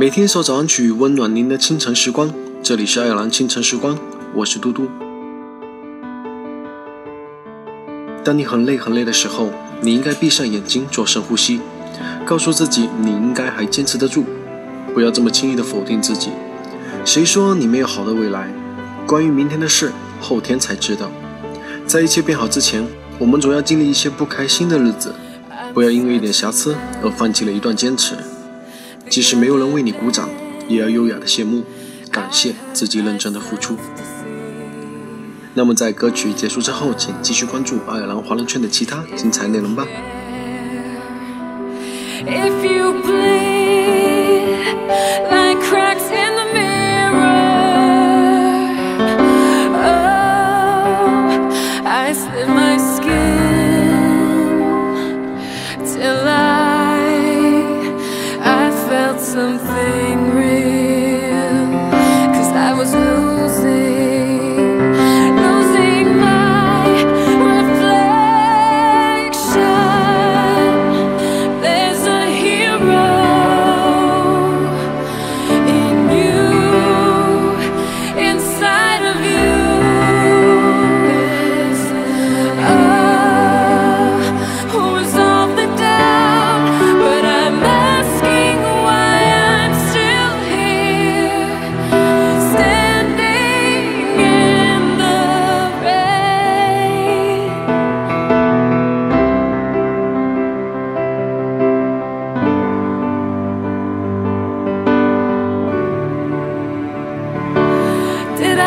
每天一首早安曲，温暖您的清晨时光。这里是爱尔兰清晨时光，我是嘟嘟。当你很累很累的时候，你应该闭上眼睛做深呼吸，告诉自己你应该还坚持得住，不要这么轻易的否定自己。谁说你没有好的未来？关于明天的事，后天才知道。在一切变好之前，我们总要经历一些不开心的日子，不要因为一点瑕疵而放弃了一段坚持。即使没有人为你鼓掌，也要优雅的谢幕，感谢自己认真的付出。那么在歌曲结束之后，请继续关注爱尔兰华人圈的其他精彩内容吧。till I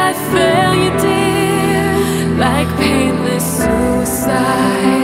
I fail you, dear, like painless suicide.